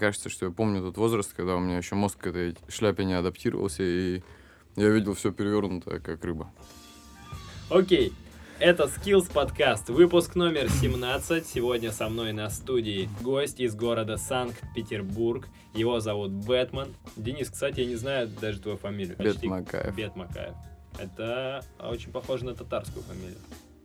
Кажется, что я помню тот возраст, когда у меня еще мозг к этой шляпе не адаптировался, и я видел все перевернутое, как рыба. Окей, это Skills подкаст, выпуск номер 17. Сегодня со мной на студии гость из города Санкт-Петербург. Его зовут Бэтмен. Денис, кстати, я не знаю даже твою фамилию. Бет Макаев. Бет Макаев. Это очень похоже на татарскую фамилию.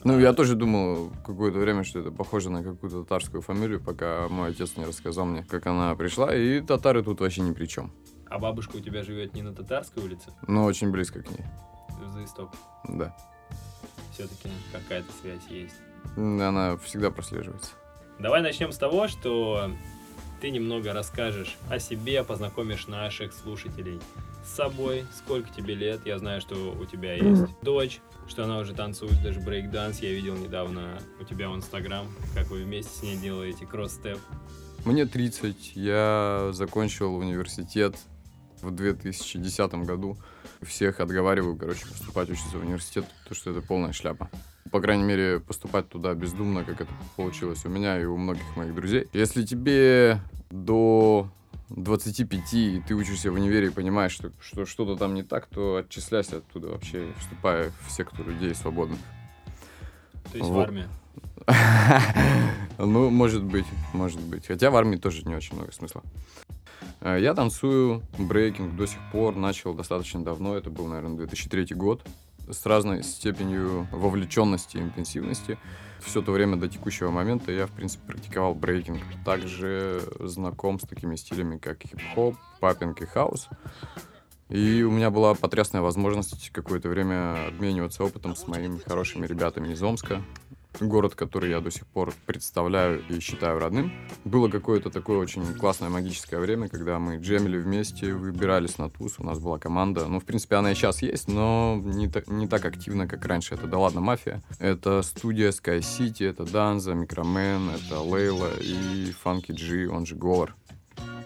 Ну, я тоже думал какое-то время, что это похоже на какую-то татарскую фамилию, пока мой отец не рассказал мне, как она пришла, и татары тут вообще ни при чем. А бабушка у тебя живет не на татарской улице? Но очень близко к ней. За исток. Да. Все-таки какая-то связь есть. Она всегда прослеживается. Давай начнем с того, что ты немного расскажешь о себе, познакомишь наших слушателей с собой, сколько тебе лет. Я знаю, что у тебя есть дочь, что она уже танцует даже брейк-данс. Я видел недавно у тебя в Инстаграм, как вы вместе с ней делаете кросс-степ. Мне 30, я закончил университет в 2010 году. Всех отговариваю, короче, поступать учиться в университет, потому что это полная шляпа. По крайней мере, поступать туда бездумно, как это получилось у меня и у многих моих друзей. Если тебе до 25, и ты учишься в универе и понимаешь, что, что что-то там не так, то отчисляйся оттуда вообще, вступая в сектор людей свободных. То есть вот. в армию? Ну, может быть, может быть. Хотя в армии тоже не очень много смысла. Э, я танцую брейкинг до сих пор, начал достаточно давно, это был, наверное, 2003 год, с разной степенью вовлеченности и интенсивности. Все то время до текущего момента я, в принципе, практиковал брейкинг. Также знаком с такими стилями, как хип-хоп, popping и хаус. И у меня была потрясная возможность какое-то время обмениваться опытом с моими хорошими ребятами из Омска город, который я до сих пор представляю и считаю родным. Было какое-то такое очень классное магическое время, когда мы джемили вместе, выбирались на туз, у нас была команда. Ну, в принципе, она и сейчас есть, но не, та, не так активно, как раньше. Это «Да ладно, мафия». Это студия Sky City, это Данза, Микромен, это Лейла и Фанки Джи, он же Говор.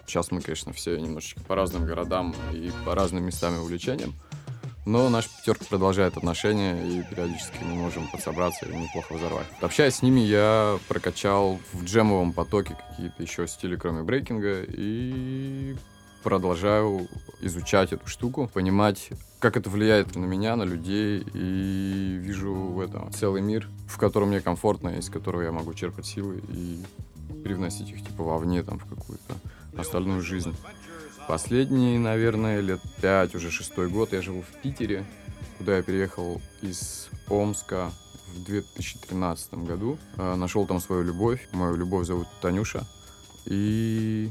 Сейчас мы, конечно, все немножечко по разным городам и по разным местам и увлечениям. Но наша пятерка продолжает отношения, и периодически мы можем подсобраться и неплохо взорвать. Общаясь с ними, я прокачал в джемовом потоке какие-то еще стили, кроме брейкинга, и продолжаю изучать эту штуку, понимать, как это влияет на меня, на людей, и вижу в этом целый мир, в котором мне комфортно, из которого я могу черпать силы и привносить их типа вовне, там, в какую-то остальную жизнь. Последние, наверное, лет пять, уже шестой год я живу в Питере, куда я переехал из Омска в 2013 году. Э, нашел там свою любовь. Мою любовь зовут Танюша. И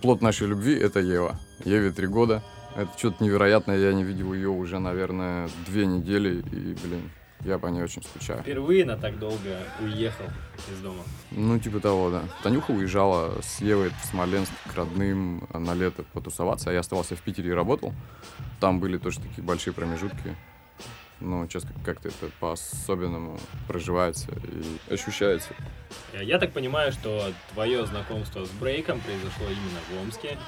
плод нашей любви — это Ева. Еве три года. Это что-то невероятное. Я не видел ее уже, наверное, две недели. И, блин, я по ней очень скучаю. Впервые на так долго уехал из дома? Ну, типа того, да. Танюха уезжала с Евой в Смоленск к родным на лето потусоваться, а я оставался в Питере и работал. Там были тоже такие большие промежутки. Но сейчас как-то это по-особенному проживается и ощущается. Я так понимаю, что твое знакомство с брейком произошло именно в Омске.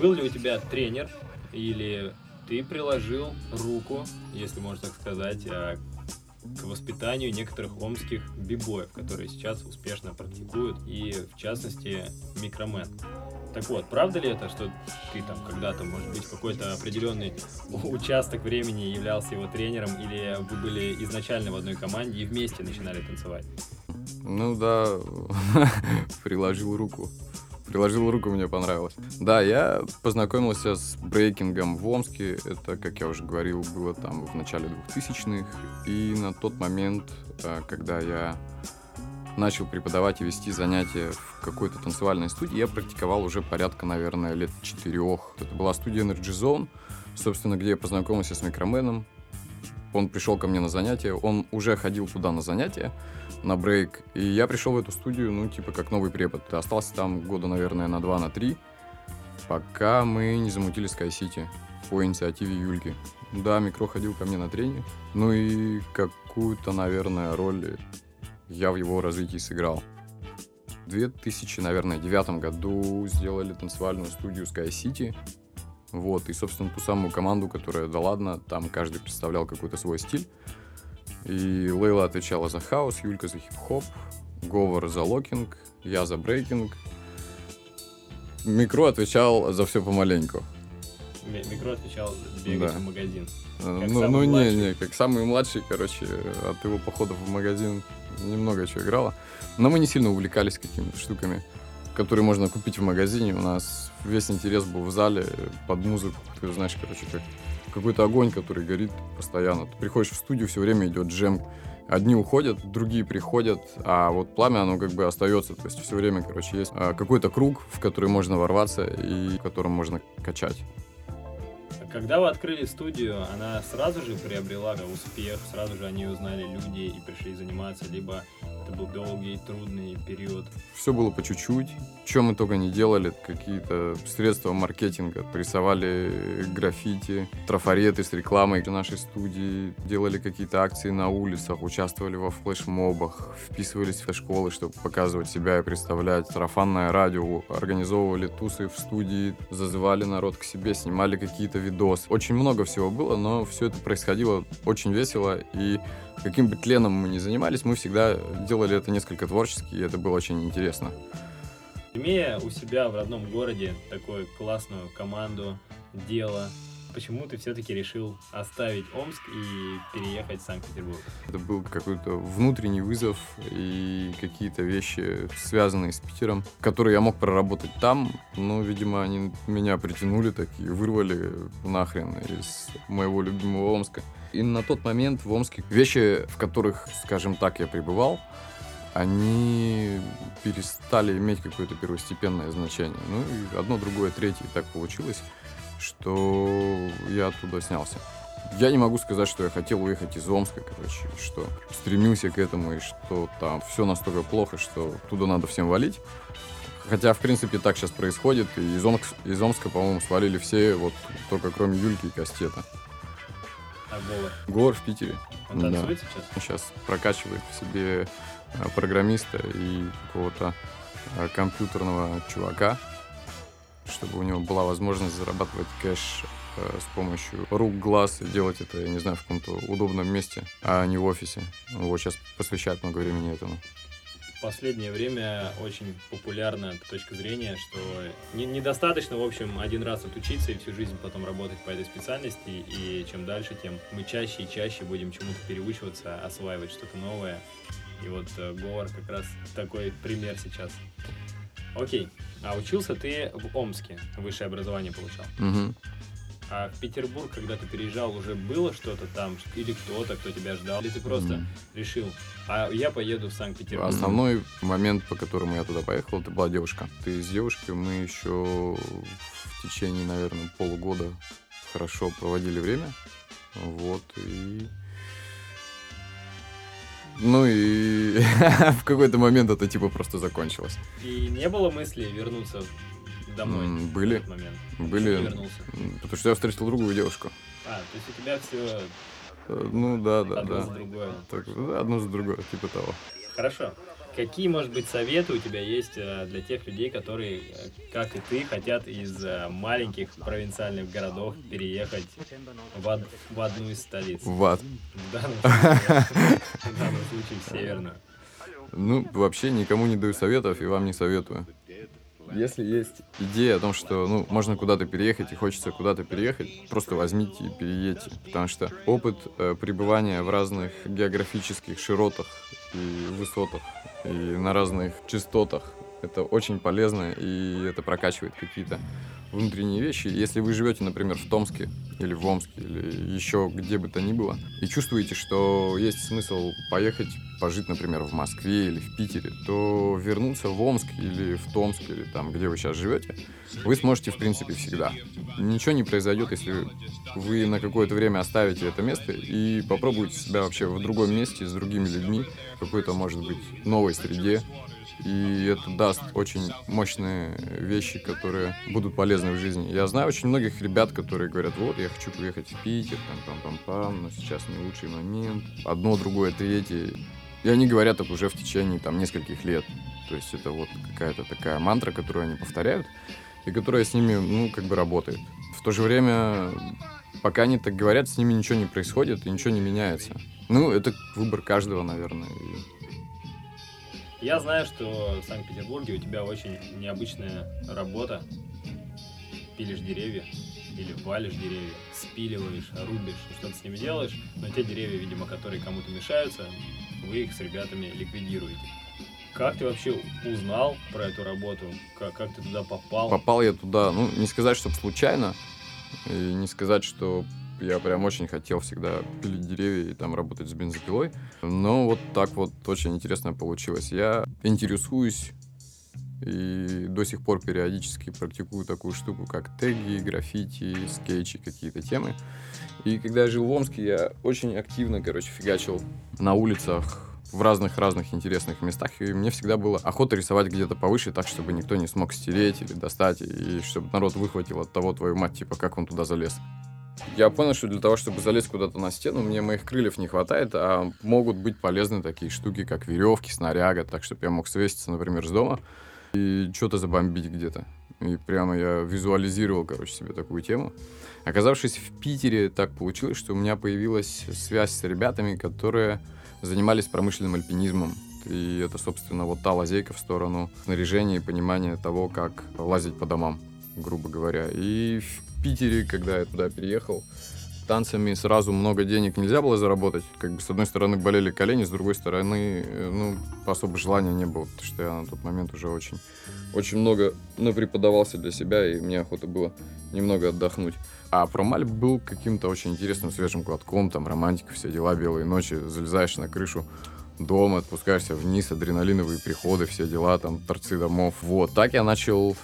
Был ли у тебя тренер или ты приложил руку, если можно так сказать, а, к воспитанию некоторых омских бибоев, которые сейчас успешно практикуют, и в частности микромен. Так вот, правда ли это, что ты там когда-то, может быть, какой-то определенный участок времени являлся его тренером, или вы были изначально в одной команде и вместе начинали танцевать? Ну да, приложил руку приложил руку, мне понравилось. Да, я познакомился с брейкингом в Омске. Это, как я уже говорил, было там в начале 2000-х. И на тот момент, э, когда я начал преподавать и вести занятия в какой-то танцевальной студии, я практиковал уже порядка, наверное, лет четырех. Это была студия Energy Zone, собственно, где я познакомился с микроменом. Он пришел ко мне на занятия, он уже ходил туда на занятия, на брейк. И я пришел в эту студию, ну, типа, как новый препод. Остался там года, наверное, на два, на три, пока мы не замутили Sky City по инициативе Юльки. Да, Микро ходил ко мне на тренинг, ну и какую-то, наверное, роль я в его развитии сыграл. В 2000, наверное, девятом году сделали танцевальную студию Sky City. Вот, и, собственно, ту самую команду, которая, да ладно, там каждый представлял какой-то свой стиль. И Лейла отвечала за хаус, Юлька за хип-хоп, Говор за locking, я за брейкинг. Микро отвечал за все помаленьку. Микро отвечал бегать Да. в магазин. Э, Как Ну, ну не, не, как самый младший, короче, от его походов в магазин немного чего играло. Но мы не сильно увлекались какими-то штуками, которые можно купить в магазине. У нас весь интерес был в зале под музыку. Ты знаешь, короче, как какой-то огонь, который горит постоянно. Ты приходишь в студию, все время идет джем. Одни уходят, другие приходят, а вот пламя, оно как бы остается. То есть все время, короче, есть а, какой-то круг, в который можно ворваться и в котором можно качать. Когда вы открыли студию, она сразу же приобрела успех, сразу же они узнали люди и пришли заниматься, либо это был долгий, трудный период. Все было по чуть-чуть. Чем мы только не делали, какие-то средства маркетинга. Рисовали граффити, трафареты с рекламой нашей студии, делали какие-то акции на улицах, участвовали во флешмобах, вписывались в школы, чтобы показывать себя и представлять. Сарафанное радио, организовывали тусы в студии, зазывали народ к себе, снимали какие-то видосы. Очень много всего было, но все это происходило очень весело и каким бы тленом мы ни занимались, мы всегда делали это несколько творчески, и это было очень интересно. Имея у себя в родном городе такую классную команду, дело, почему ты все-таки решил оставить Омск и переехать в Санкт-Петербург? Это был какой-то внутренний вызов и какие-то вещи, связанные с Питером, которые я мог проработать там, но, видимо, они меня притянули такие, вырвали нахрен из моего любимого Омска. И на тот момент в Омске вещи, в которых, скажем так, я пребывал, они перестали иметь какое-то первостепенное значение. Ну и одно, другое, третье. И так получилось, что я оттуда снялся. Я не могу сказать, что я хотел уехать из Омска, короче, что стремился к этому, и что там все настолько плохо, что туда надо всем валить. Хотя, в принципе, так сейчас происходит, и из, Омск- из Омска, по-моему, свалили все, вот только кроме Юльки и Кастета. А Говор, Гор в Питере. он Да. танцует сейчас? Сейчас прокачивает в себе а, программиста и какого-то а, компьютерного чувака, чтобы у него была возможность зарабатывать кэш а, с помощью рук, глаз делать это, я не знаю, в каком-то удобном месте, а не в офисе. Вот сейчас посвящает много времени этому. В последнее время очень популярна точка зрения, что не- недостаточно, в общем, один раз отучиться и всю жизнь потом работать по этой специальности, и чем дальше, тем мы чаще и чаще будем чему-то переучиваться, осваивать что-то новое. И вот э, Говор как раз такой пример сейчас. Окей, а учился ты в Омске, высшее образование получал. Мгм. А в Петербург, когда ты переезжал, уже было что-то там? Или кто-то, кто тебя ждал? Или ты просто М. решил, а я поеду в Санкт-Петербург? Основной момент, по которому я туда поехал, это была девушка. Ты с девушкой мы еще в течение, наверное, полугода хорошо проводили время. Вот, и... Ну и в какой-то момент это типа просто закончилось. И не было мысли вернуться домой были. Были. Потому что я встретил другую девушку. А, то есть у тебя все Э, Ну да, да, одно за да. другое. Так, да, одно за другое, типа того. Хорошо. Какие, может быть, советы у тебя есть э, для тех людей, которые, э, как и ты, хотят из э, маленьких провинциальных городов переехать в, од- в одну из столиц? В ад. В данном случае, в данном случае в северную. Ну, вообще никому не даю советов и вам не советую. Если есть идея о том, что ну, можно куда-то переехать и хочется куда-то переехать, просто возьмите и переедьте. Потому что опыт э, пребывания в разных географических широтах и высотах, и на разных частотах, это очень полезно, и это прокачивает какие-то внутренние вещи. Если вы живете, например, в Томске или в Омске, или еще где бы то ни было, и чувствуете, что есть смысл поехать пожить, например, в Москве или в Питере, то вернуться в Омск или в Томск, или там, где вы сейчас живете, вы сможете, в принципе, всегда. Ничего не произойдет, если вы на какое-то время оставите это место и попробуете себя вообще в другом месте, с другими людьми, в какой-то, может быть, новой среде, и это даст очень мощные вещи, которые будут полезны в жизни. Я знаю очень многих ребят, которые говорят, вот, я хочу уехать в Питер, там, пам пам пам но сейчас не лучший момент. Одно, другое, третье. И они говорят это уже в течение там нескольких лет. То есть это вот какая-то такая мантра, которую они повторяют, и которая с ними, ну, как бы работает. В то же время, пока они так говорят, с ними ничего не происходит и ничего не меняется. Ну, это выбор каждого, наверное. Я знаю, что в Санкт-Петербурге у тебя очень необычная работа. Пилишь деревья или валишь деревья, спиливаешь, рубишь, что-то с ними делаешь, но те деревья, видимо, которые кому-то мешаются, вы их с ребятами ликвидируете. Как ты вообще узнал про эту работу? Как, как ты туда попал? Попал я туда, ну, не сказать, чтобы случайно, и не сказать, что я прям очень хотел всегда пилить деревья и там работать с бензопилой. Но вот так вот очень интересно получилось. Я интересуюсь и до сих пор периодически практикую такую штуку, как теги, граффити, скетчи, какие-то темы. И когда я жил в Омске, я очень активно, короче, фигачил на улицах в разных-разных интересных местах, и мне всегда было охота рисовать где-то повыше, так, чтобы никто не смог стереть или достать, и чтобы народ выхватил от того твою мать, типа, как он туда залез. Я понял, что для того, чтобы залезть куда-то на стену, мне моих крыльев не хватает, а могут быть полезны такие штуки, как веревки, снаряга, так, чтобы я мог свеситься, например, с дома и что-то забомбить где-то. И прямо я визуализировал, короче, себе такую тему. Оказавшись в Питере, так получилось, что у меня появилась связь с ребятами, которые занимались промышленным альпинизмом. И это, собственно, вот та лазейка в сторону снаряжения и понимания того, как лазить по домам, грубо говоря. И Питере, когда я туда переехал, танцами сразу много денег нельзя было заработать. Как бы с одной стороны болели колени, с другой стороны, э, ну, особо желания не было, потому что я на тот момент уже очень, очень много преподавался для себя, и мне охота было немного отдохнуть. А Промаль был каким-то очень интересным свежим глотком, там романтика, все дела, белые ночи, залезаешь на крышу дома, отпускаешься вниз, адреналиновые приходы, все дела, там, торцы домов. Вот, так я начал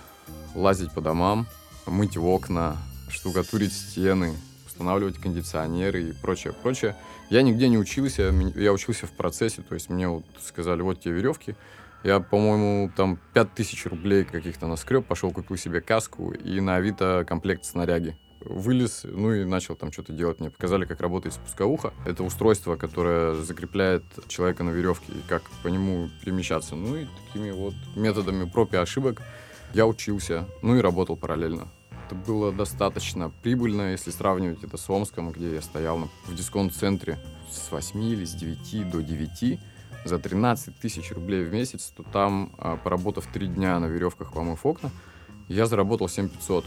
лазить по домам, мыть окна, штукатурить стены, устанавливать кондиционеры и прочее, прочее. Я нигде не учился, я учился в процессе, то есть мне вот сказали, вот тебе веревки, я, по-моему, там 5000 рублей каких-то наскреб, пошел купил себе каску и на Авито комплект снаряги. Вылез, ну и начал там что-то делать. Мне показали, как работает спусковуха. Это устройство, которое закрепляет человека на веревке и как по нему перемещаться. Ну и такими вот методами проб и ошибок я учился, ну и работал параллельно это было достаточно прибыльно, если сравнивать это с Омском, где я стоял в дисконт-центре с 8 или с 9 до 9 за 13 тысяч рублей в месяц, то там, а, поработав три дня на веревках помыв окна, я заработал 7500.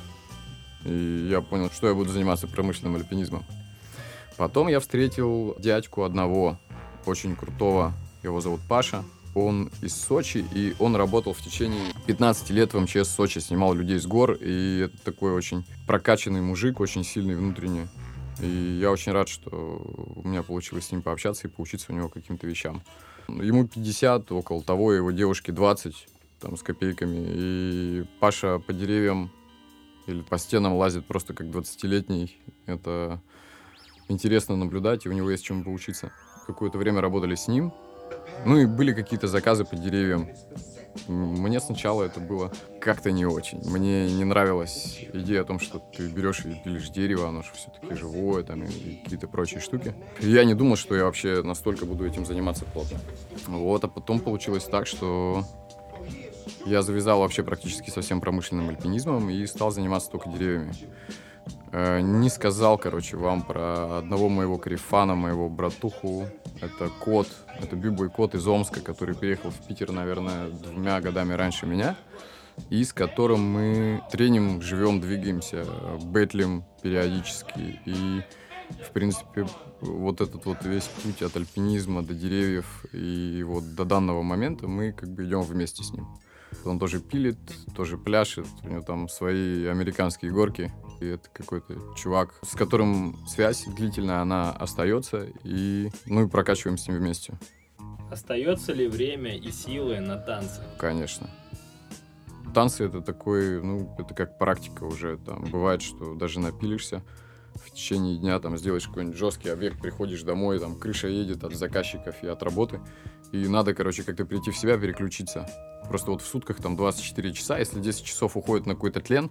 И я понял, что я буду заниматься промышленным альпинизмом. Потом я встретил дядьку одного, очень крутого, его зовут Паша, он из Сочи, и он работал в течение 15 лет в МЧС Сочи, снимал людей с гор, и это такой очень прокачанный мужик, очень сильный внутренне. И я очень рад, что у меня получилось с ним пообщаться и поучиться у него каким-то вещам. Ему 50, около того, его девушке 20, там, с копейками. И Паша по деревьям или по стенам лазит просто как 20-летний. Это интересно наблюдать, и у него есть чем поучиться. Какое-то время работали с ним, ну и были какие-то заказы по деревьям. Мне сначала это было как-то не очень. Мне не нравилась идея о том, что ты берешь и пилишь дерево, оно же все-таки живое, там, и какие-то прочие штуки. Я не думал, что я вообще настолько буду этим заниматься плотно. Вот, а потом получилось так, что я завязал вообще практически со всем промышленным альпинизмом и стал заниматься только деревьями. Э, не сказал, короче, вам про одного моего карифана, моего братуху. Это кот, это бибой кот из Омска, который переехал в Питер, наверное, двумя годами раньше меня. И с которым мы треним, живем, двигаемся, бэтлим периодически. И, в принципе, вот этот вот весь путь от альпинизма до деревьев и вот до данного момента мы как бы идем вместе с ним. Он тоже пилит, тоже пляшет, у него там свои американские горки. И это какой-то чувак, с которым связь длительная, она остается, и и прокачиваем с ним вместе. Остается ли время и силы на танцы? Конечно. Танцы это такой, ну, это как практика уже. Там бывает, что даже напилишься в течение дня, там сделаешь какой-нибудь жесткий объект, приходишь домой, там крыша едет от заказчиков и от работы, и надо, короче, как-то прийти в себя, переключиться. Просто вот в сутках там 24 часа, если 10 часов уходит на какой-то тлен,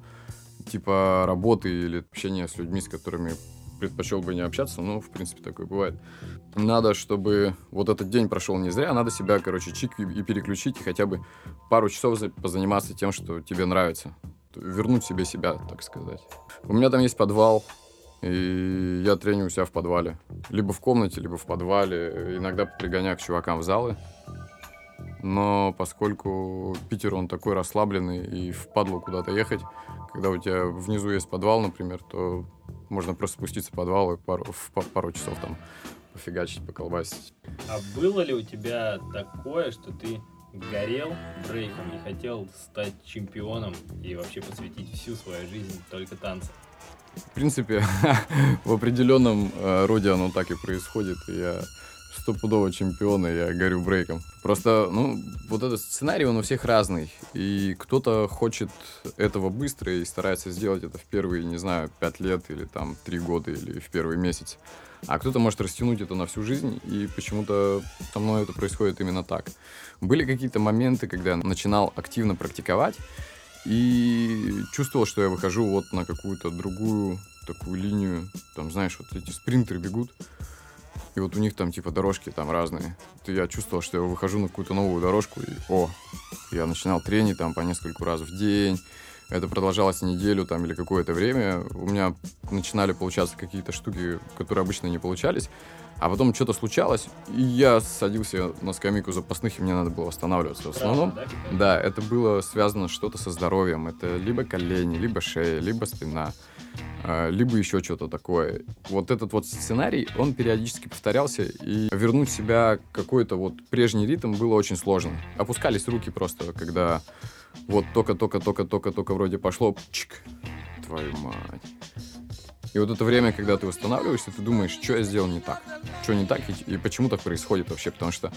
типа работы или общения с людьми, с которыми предпочел бы не общаться, ну, в принципе, такое бывает. Надо, чтобы вот этот день прошел не зря, надо себя, короче, чик и переключить, и хотя бы пару часов позаниматься тем, что тебе нравится. Вернуть себе себя, так сказать. У меня там есть подвал, и я треню у себя в подвале. Либо в комнате, либо в подвале. Иногда пригоняю к чувакам в залы. Но поскольку Питер, он такой расслабленный и впадло куда-то ехать, когда у тебя внизу есть подвал, например, то можно просто спуститься в подвал и пару, в пару часов там пофигачить, поколбасить. А было ли у тебя такое, что ты горел брейком и хотел стать чемпионом и вообще посвятить всю свою жизнь только танцам? В принципе, в определенном э, роде оно так и происходит. Я стопудово чемпион, и я горю брейком. Просто, ну, вот этот сценарий, он у всех разный. И кто-то хочет этого быстро и старается сделать это в первые, не знаю, пять лет или там три года или в первый месяц. А кто-то может растянуть это на всю жизнь, и почему-то со мной это происходит именно так. Были какие-то моменты, когда я начинал активно практиковать, и чувствовал, что я выхожу вот на какую-то другую такую линию. Там, знаешь, вот эти спринтеры бегут, и вот у них там типа дорожки там разные. Я чувствовал, что я выхожу на какую-то новую дорожку, и о, я начинал тренить там по нескольку раз в день. Это продолжалось неделю там или какое-то время. У меня начинали получаться какие-то штуки, которые обычно не получались. А потом что-то случалось, и я садился на скамейку запасных, и мне надо было восстанавливаться. В основном, да, это было связано что-то со здоровьем. Это либо колени, либо шея, либо спина, либо еще что-то такое. Вот этот вот сценарий, он периодически повторялся, и вернуть себя какой-то вот прежний ритм было очень сложно. Опускались руки просто, когда вот только-только-только-только-только вроде пошло, чик, твою мать. И вот это время, когда ты восстанавливаешься, ты думаешь, что я сделал не так, что не так и, и почему так происходит вообще, потому что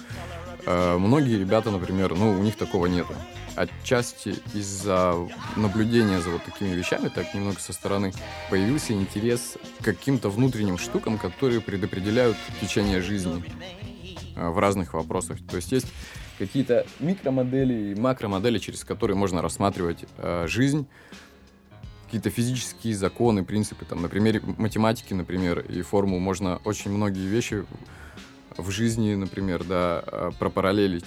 многие ребята, например, ну, у них такого нету. Отчасти из-за наблюдения за вот такими вещами, так немного со стороны, появился интерес к каким-то внутренним штукам, которые предопределяют течение жизни э, в разных вопросах. То есть есть какие-то микромодели и макромодели, через которые можно рассматривать э, жизнь, какие-то физические законы, принципы. Там, на примере математики, например, и формул можно очень многие вещи в жизни, например, да, а, пропараллелить.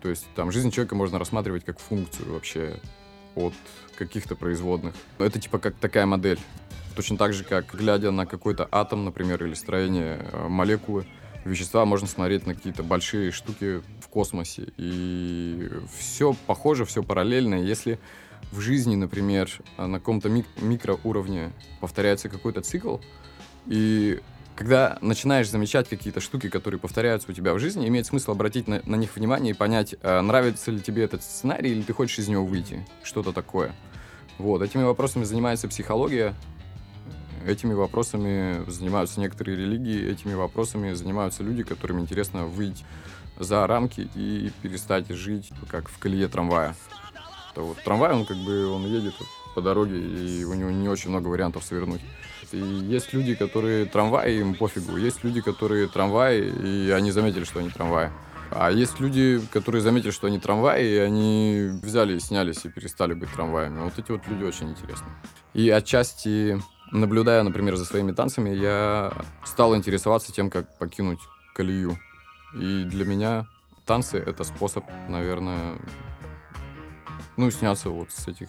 То есть там жизнь человека можно рассматривать как функцию вообще от каких-то производных. Это типа как такая модель. Точно так же, как глядя на какой-то атом, например, или строение а, молекулы, вещества, можно смотреть на какие-то большие штуки в космосе. И все похоже, все параллельно. Если в жизни, например, на каком-то мик- микроуровне повторяется какой-то цикл, и когда начинаешь замечать какие-то штуки, которые повторяются у тебя в жизни, имеет смысл обратить на, на них внимание и понять, а, нравится ли тебе этот сценарий, или ты хочешь из него выйти, что-то такое. Вот, этими вопросами занимается психология, этими вопросами занимаются некоторые религии, этими вопросами занимаются люди, которым интересно выйти за рамки и перестать жить как в колее трамвая что вот трамвай, он как бы, он едет по дороге, и у него не очень много вариантов свернуть. И есть люди, которые трамвай, им пофигу. Есть люди, которые трамвай, и они заметили, что они трамвай. А есть люди, которые заметили, что они трамваи, и они взяли и снялись и перестали быть трамваями. Вот эти вот люди очень интересны. И отчасти, наблюдая, например, за своими танцами, я стал интересоваться тем, как покинуть колею. И для меня танцы — это способ, наверное, ну, сняться вот с этих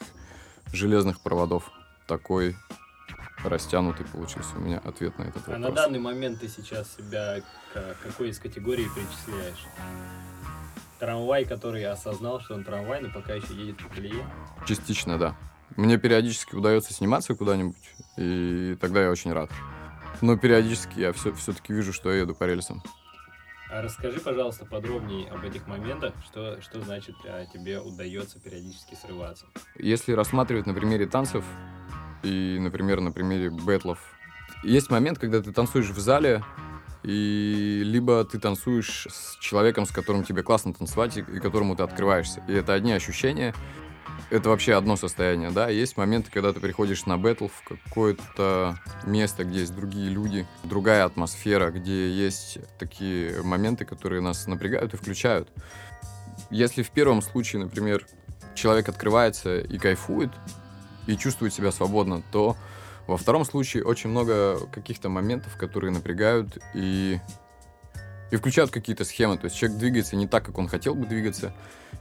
железных проводов. Такой растянутый получился у меня ответ на этот вопрос. А на данный момент ты сейчас себя к какой из категорий причисляешь? Трамвай, который осознал, что он трамвай, но пока еще едет по колее? Частично, да. Мне периодически удается сниматься куда-нибудь, и тогда я очень рад. Но периодически я все, все-таки вижу, что я еду по рельсам. Расскажи, пожалуйста, подробнее об этих моментах, что, что значит а, тебе удается периодически срываться. Если рассматривать на примере танцев и, например, на примере бэтлов, есть момент, когда ты танцуешь в зале, и либо ты танцуешь с человеком, с которым тебе классно танцевать, и, и которому ты открываешься. И это одни ощущения, это вообще одно состояние, да. Есть моменты, когда ты приходишь на бэтл в какое-то место, где есть другие люди, другая атмосфера, где есть такие моменты, которые нас напрягают и включают. Если в первом случае, например, человек открывается и кайфует, и чувствует себя свободно, то во втором случае очень много каких-то моментов, которые напрягают и, и включают какие-то схемы. То есть человек двигается не так, как он хотел бы двигаться.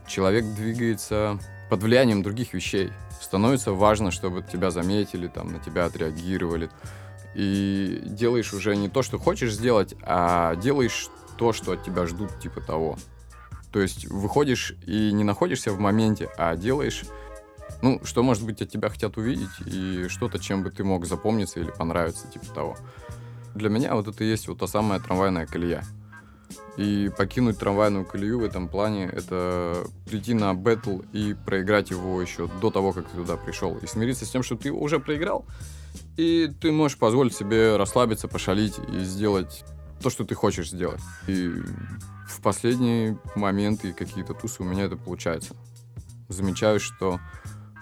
Человек двигается под влиянием других вещей. Становится важно, чтобы тебя заметили, там, на тебя отреагировали. И делаешь уже не то, что хочешь сделать, а делаешь то, что от тебя ждут, типа того. То есть выходишь и не находишься в моменте, а делаешь, ну, что, может быть, от тебя хотят увидеть, и что-то, чем бы ты мог запомниться или понравиться, типа того. Для меня вот это и есть вот та самая трамвайная колея. И покинуть трамвайную колею в этом плане — это прийти на бэтл и проиграть его еще до того, как ты туда пришел. И смириться с тем, что ты уже проиграл, и ты можешь позволить себе расслабиться, пошалить и сделать то, что ты хочешь сделать. И в последние моменты какие-то тусы у меня это получается. Замечаю, что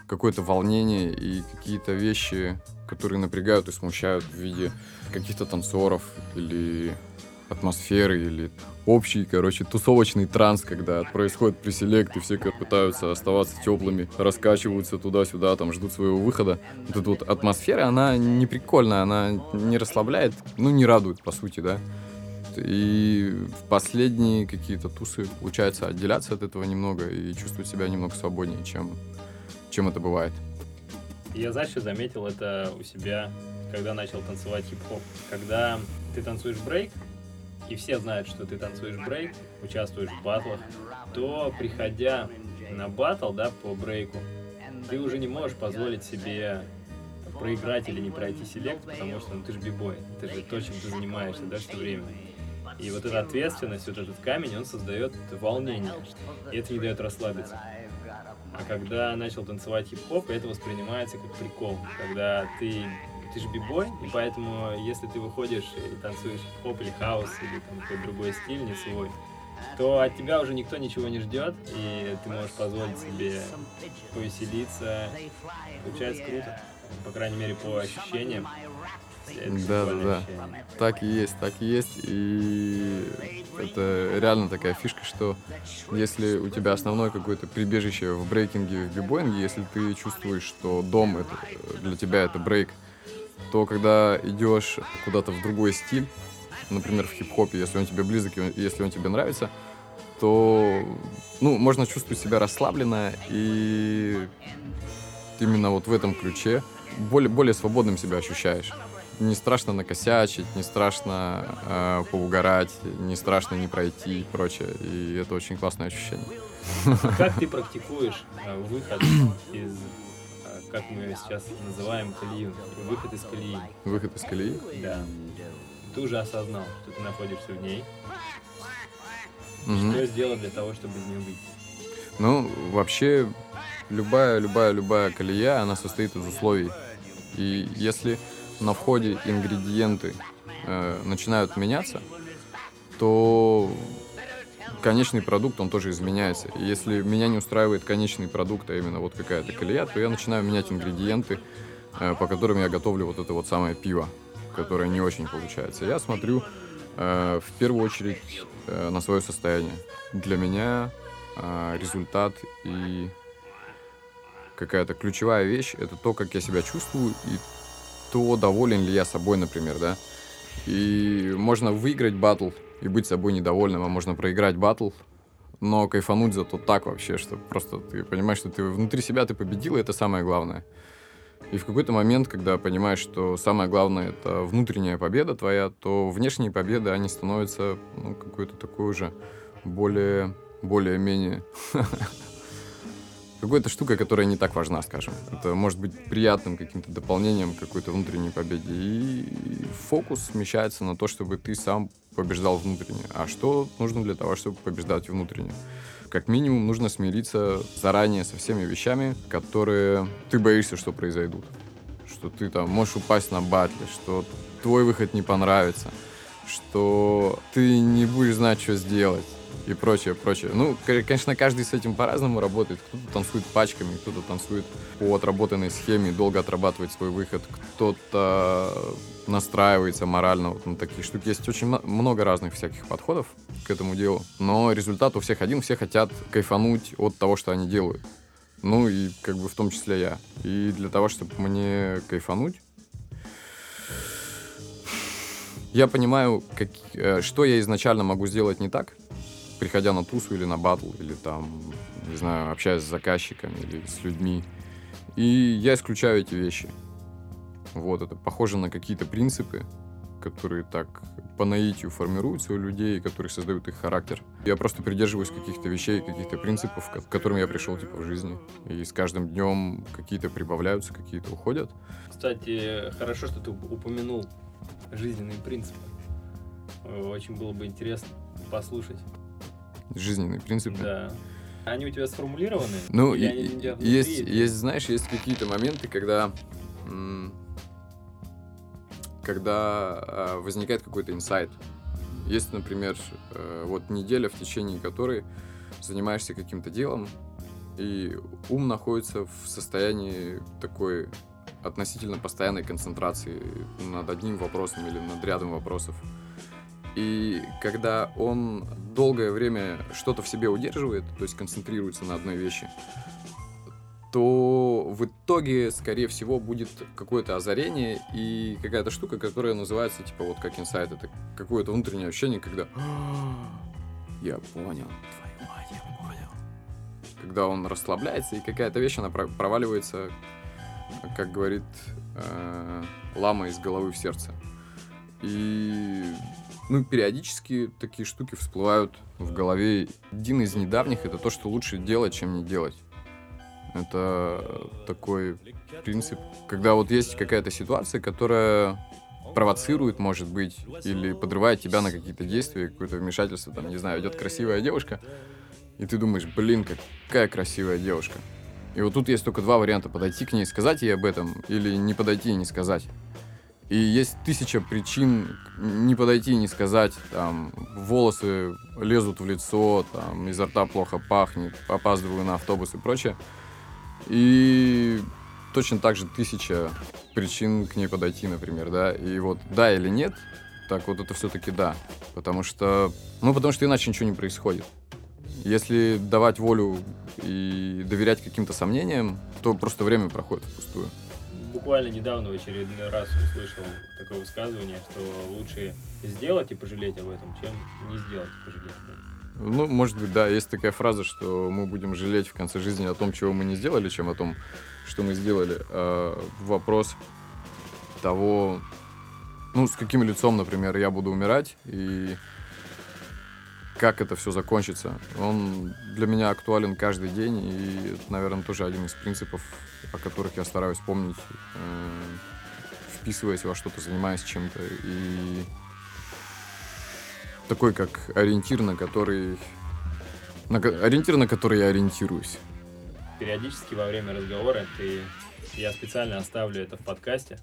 какое-то волнение и какие-то вещи, которые напрягают и смущают в виде каких-то танцоров или атмосферы или общий, короче, тусовочный транс, когда происходит преселект, и все пытаются оставаться теплыми, раскачиваются туда-сюда, там, ждут своего выхода. Вот эта вот атмосфера, она не прикольная, она не расслабляет, ну, не радует, по сути, да. И в последние какие-то тусы получается отделяться от этого немного и чувствовать себя немного свободнее, чем, чем это бывает. Я, знаешь, что заметил это у себя, когда начал танцевать хип-хоп. Когда ты танцуешь брейк, и все знают, что ты танцуешь брейк, участвуешь в батлах, то приходя на батл, да, по брейку, ты уже не можешь позволить себе проиграть или не пройти селект, потому что ну, ты же бибой, ты же то, чем ты занимаешься, да, все время. И вот эта ответственность, вот этот камень, он создает волнение. И это не дает расслабиться. А когда начал танцевать хип-хоп, это воспринимается как прикол. Когда ты ты же бибой, и поэтому, если ты выходишь и танцуешь хип-хоп или хаос, или там какой-то другой стиль, не свой, то от тебя уже никто ничего не ждет, и ты можешь позволить себе повеселиться. Получается круто, по крайней мере, по ощущениям. Да, да, да. Так и есть, так и есть. И это реально такая фишка, что если у тебя основное какое-то прибежище в брейкинге, в бибоинге, если ты чувствуешь, что дом это, для тебя это брейк, то когда идешь куда-то в другой стиль, например, в хип-хопе, если он тебе близок, если он тебе нравится, то ну, можно чувствовать себя расслабленно и именно вот в этом ключе более, более свободным себя ощущаешь. Не страшно накосячить, не страшно э, поугарать, не страшно не пройти и прочее. И это очень классное ощущение. Как ты практикуешь э, выход из как мы сейчас называем колею, выход из колеи. Выход из колеи? Да. Ты уже осознал, что ты находишься в ней. Угу. Что сделать для того, чтобы из нее выйти? Ну, вообще, любая, любая, любая колея, она состоит из условий. И если на входе ингредиенты э, начинают меняться, то конечный продукт, он тоже изменяется. И если меня не устраивает конечный продукт, а именно вот какая-то колея, то я начинаю менять ингредиенты, э, по которым я готовлю вот это вот самое пиво, которое не очень получается. Я смотрю э, в первую очередь э, на свое состояние. Для меня результат и какая-то ключевая вещь — это то, как я себя чувствую и то, доволен ли я собой, например, да. И можно выиграть батл и быть собой недовольным, а можно проиграть батл, но кайфануть зато так вообще, что просто ты понимаешь, что ты внутри себя ты победил, и это самое главное. И в какой-то момент, когда понимаешь, что самое главное это внутренняя победа твоя, то внешние победы, они становятся ну, какой-то такой уже более, более-менее какой-то штукой, которая не так важна, скажем. Это может быть приятным каким-то дополнением какой-то внутренней победе. И фокус смещается на то, чтобы ты сам побеждал внутренне. А что нужно для того, чтобы побеждать внутренне? Как минимум нужно смириться заранее со всеми вещами, которые ты боишься, что произойдут. Что ты там можешь упасть на батле, что твой выход не понравится, что ты не будешь знать, что сделать и прочее, прочее. Ну, конечно, каждый с этим по-разному работает. Кто-то танцует пачками, кто-то танцует по отработанной схеме, долго отрабатывает свой выход, кто-то настраивается морально вот на такие штуки. Есть очень много разных всяких подходов к этому делу, но результат у всех один, все хотят кайфануть от того, что они делают. Ну и как бы в том числе я. И для того, чтобы мне кайфануть, я понимаю, как, э, что я изначально могу сделать не так, приходя на тусу или на батл, или там, не знаю, общаясь с заказчиками или с людьми. И я исключаю эти вещи. Вот, это похоже на какие-то принципы, которые так по наитию формируются у людей, которые создают их характер. Я просто придерживаюсь каких-то вещей, каких-то принципов, к которым я пришел типа в жизни. И с каждым днем какие-то прибавляются, какие-то уходят. Кстати, хорошо, что ты упомянул жизненные принципы. Очень было бы интересно послушать. Жизненные принципы? Да. Они у тебя сформулированы? Ну, и, есть, есть, знаешь, есть какие-то моменты, когда когда э, возникает какой-то инсайт. Есть, например, э, вот неделя, в течение которой занимаешься каким-то делом, и ум находится в состоянии такой относительно постоянной концентрации над одним вопросом или над рядом вопросов. И когда он долгое время что-то в себе удерживает, то есть концентрируется на одной вещи, то в итоге, скорее всего, будет какое-то озарение и какая-то штука, которая называется, типа, вот как инсайт. Это какое-то внутреннее ощущение, когда я понял, твою мать, я понял. Когда он расслабляется, и какая-то вещь, она проваливается, как говорит э, лама из головы в сердце. И ну, периодически такие штуки всплывают в голове. Один из недавних это то, что лучше делать, чем не делать. Это такой принцип, когда вот есть какая-то ситуация, которая провоцирует, может быть, или подрывает тебя на какие-то действия, какое-то вмешательство, там, не знаю, идет красивая девушка, и ты думаешь, блин, какая красивая девушка. И вот тут есть только два варианта, подойти к ней, сказать ей об этом, или не подойти и не сказать. И есть тысяча причин не подойти и не сказать, там, волосы лезут в лицо, там, изо рта плохо пахнет, опаздываю на автобус и прочее. И точно так же тысяча причин к ней подойти, например, да. И вот да или нет, так вот это все-таки да. Потому что, ну, потому что иначе ничего не происходит. Если давать волю и доверять каким-то сомнениям, то просто время проходит впустую. Буквально недавно в очередной раз услышал такое высказывание, что лучше сделать и пожалеть об этом, чем не сделать и пожалеть об этом. Ну, может быть, да, есть такая фраза, что мы будем жалеть в конце жизни о том, чего мы не сделали, чем о том, что мы сделали. А вопрос того, ну, с каким лицом, например, я буду умирать, и как это все закончится. Он для меня актуален каждый день, и это, наверное, тоже один из принципов, о которых я стараюсь помнить, э, вписываясь во что-то, занимаясь чем-то. И такой как ориентир, на который... На, ориентир, на который я ориентируюсь. Периодически во время разговора ты... Я специально оставлю это в подкасте,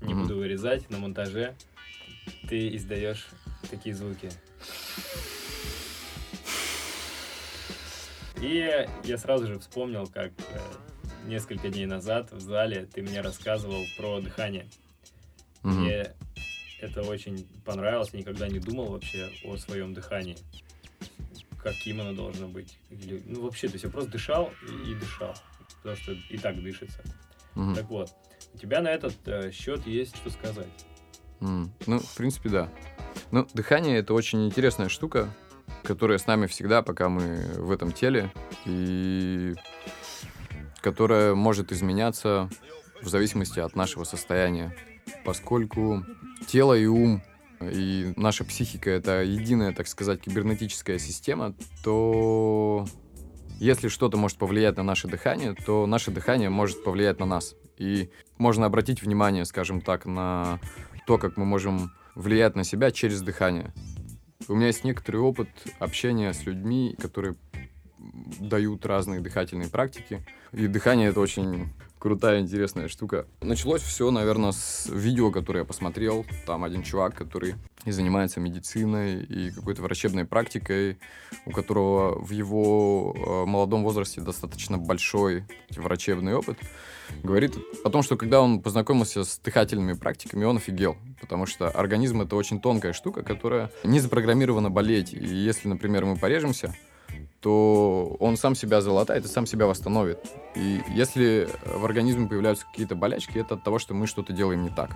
не mm-hmm. буду вырезать на монтаже. Ты издаешь такие звуки. И я сразу же вспомнил, как э, несколько дней назад в зале ты мне рассказывал про дыхание. Mm-hmm. Мне это очень понравилось. Я никогда не думал вообще о своем дыхании. Каким оно должно быть. Или, ну, вообще, то есть я просто дышал и, и дышал. Потому что и так дышится. Mm-hmm. Так вот, у тебя на этот э, счет есть что сказать. Mm. Ну, в принципе, да. Ну, дыхание это очень интересная штука, которая с нами всегда, пока мы в этом теле, и которая может изменяться в зависимости от нашего состояния поскольку тело и ум и наша психика — это единая, так сказать, кибернетическая система, то если что-то может повлиять на наше дыхание, то наше дыхание может повлиять на нас. И можно обратить внимание, скажем так, на то, как мы можем влиять на себя через дыхание. У меня есть некоторый опыт общения с людьми, которые дают разные дыхательные практики. И дыхание — это очень крутая, интересная штука. Началось все, наверное, с видео, которое я посмотрел. Там один чувак, который и занимается медициной и какой-то врачебной практикой, у которого в его э, молодом возрасте достаточно большой врачебный опыт, говорит о том, что когда он познакомился с дыхательными практиками, он офигел, потому что организм это очень тонкая штука, которая не запрограммирована болеть. И если, например, мы порежемся, то он сам себя залатает и сам себя восстановит. И если в организме появляются какие-то болячки, это от того, что мы что-то делаем не так.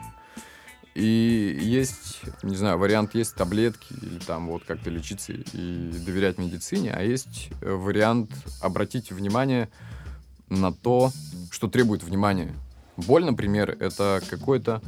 И есть, не знаю, вариант есть таблетки или там вот как-то лечиться и доверять медицине, а есть вариант обратить внимание на то, что требует внимания. Боль, например, это какой-то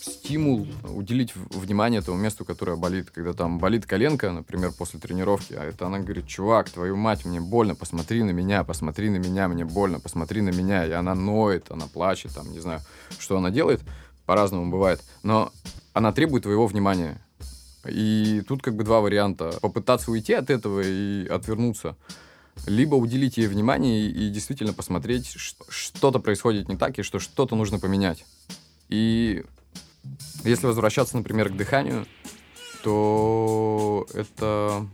стимул уделить внимание тому месту, которое болит. Когда там болит коленка, например, после тренировки, а это она говорит, чувак, твою мать, мне больно, посмотри на меня, посмотри на меня, мне больно, посмотри на меня. И она ноет, она плачет, там, не знаю, что она делает, по-разному бывает. Но она требует твоего внимания. И тут как бы два варианта. Попытаться уйти от этого и отвернуться. Либо уделить ей внимание и действительно посмотреть, что что-то происходит не так, и что что-то нужно поменять. И если возвращаться, например, к дыханию, то это...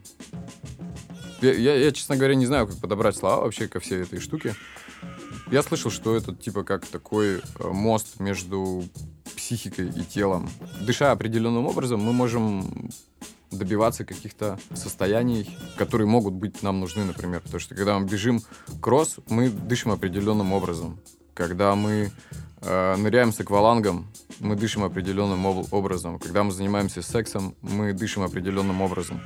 Я, я, я, честно говоря, не знаю, как подобрать слова вообще ко всей этой штуке. Я слышал, что это типа как такой э, мост между психикой и телом. Дыша определенным образом, мы можем добиваться каких-то состояний, которые могут быть нам нужны, например. Потому что когда мы бежим кросс, мы дышим определенным образом. Когда мы э, ныряем с аквалангом, мы дышим определенным об- образом. Когда мы занимаемся сексом, мы дышим определенным образом.